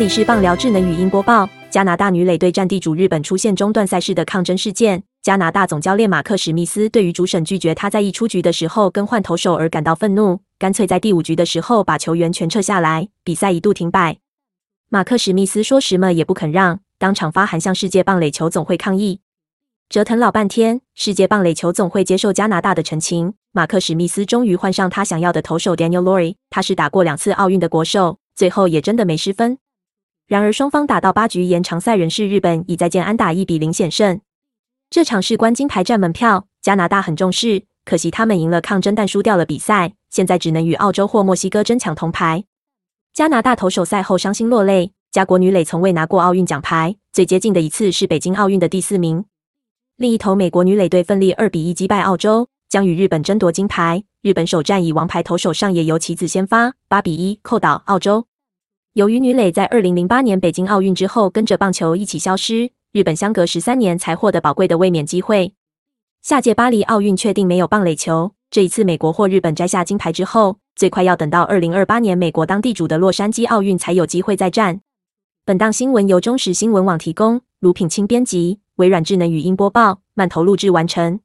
里是棒聊智能语音播报。加拿大女垒队战地主日本出现中断赛事的抗争事件。加拿大总教练马克史密斯对于主审拒绝他在一出局的时候更换投手而感到愤怒，干脆在第五局的时候把球员全撤下来，比赛一度停摆。马克史密斯说什么也不肯让，当场发函向世界棒垒球总会抗议。折腾老半天，世界棒垒球总会接受加拿大的陈情，马克史密斯终于换上他想要的投手 Daniel Lori，他是打过两次奥运的国手，最后也真的没失分。然而，双方打到八局延长赛，仍是日本以再见安打一比零险胜。这场事关金牌战门票，加拿大很重视。可惜他们赢了抗争，但输掉了比赛，现在只能与澳洲或墨西哥争抢铜牌。加拿大投手赛后伤心落泪。加国女垒从未拿过奥运奖牌，最接近的一次是北京奥运的第四名。另一头美国女垒队奋力二比一击败澳洲，将与日本争夺金牌。日本首战以王牌投手上野由棋子先发，八比一扣倒澳洲。由于女垒在二零零八年北京奥运之后跟着棒球一起消失，日本相隔十三年才获得宝贵的卫冕机会。下届巴黎奥运确定没有棒垒球，这一次美国或日本摘下金牌之后，最快要等到二零二八年美国当地主的洛杉矶奥运才有机会再战。本档新闻由中时新闻网提供，卢品清编辑，微软智能语音播报，慢投录制完成。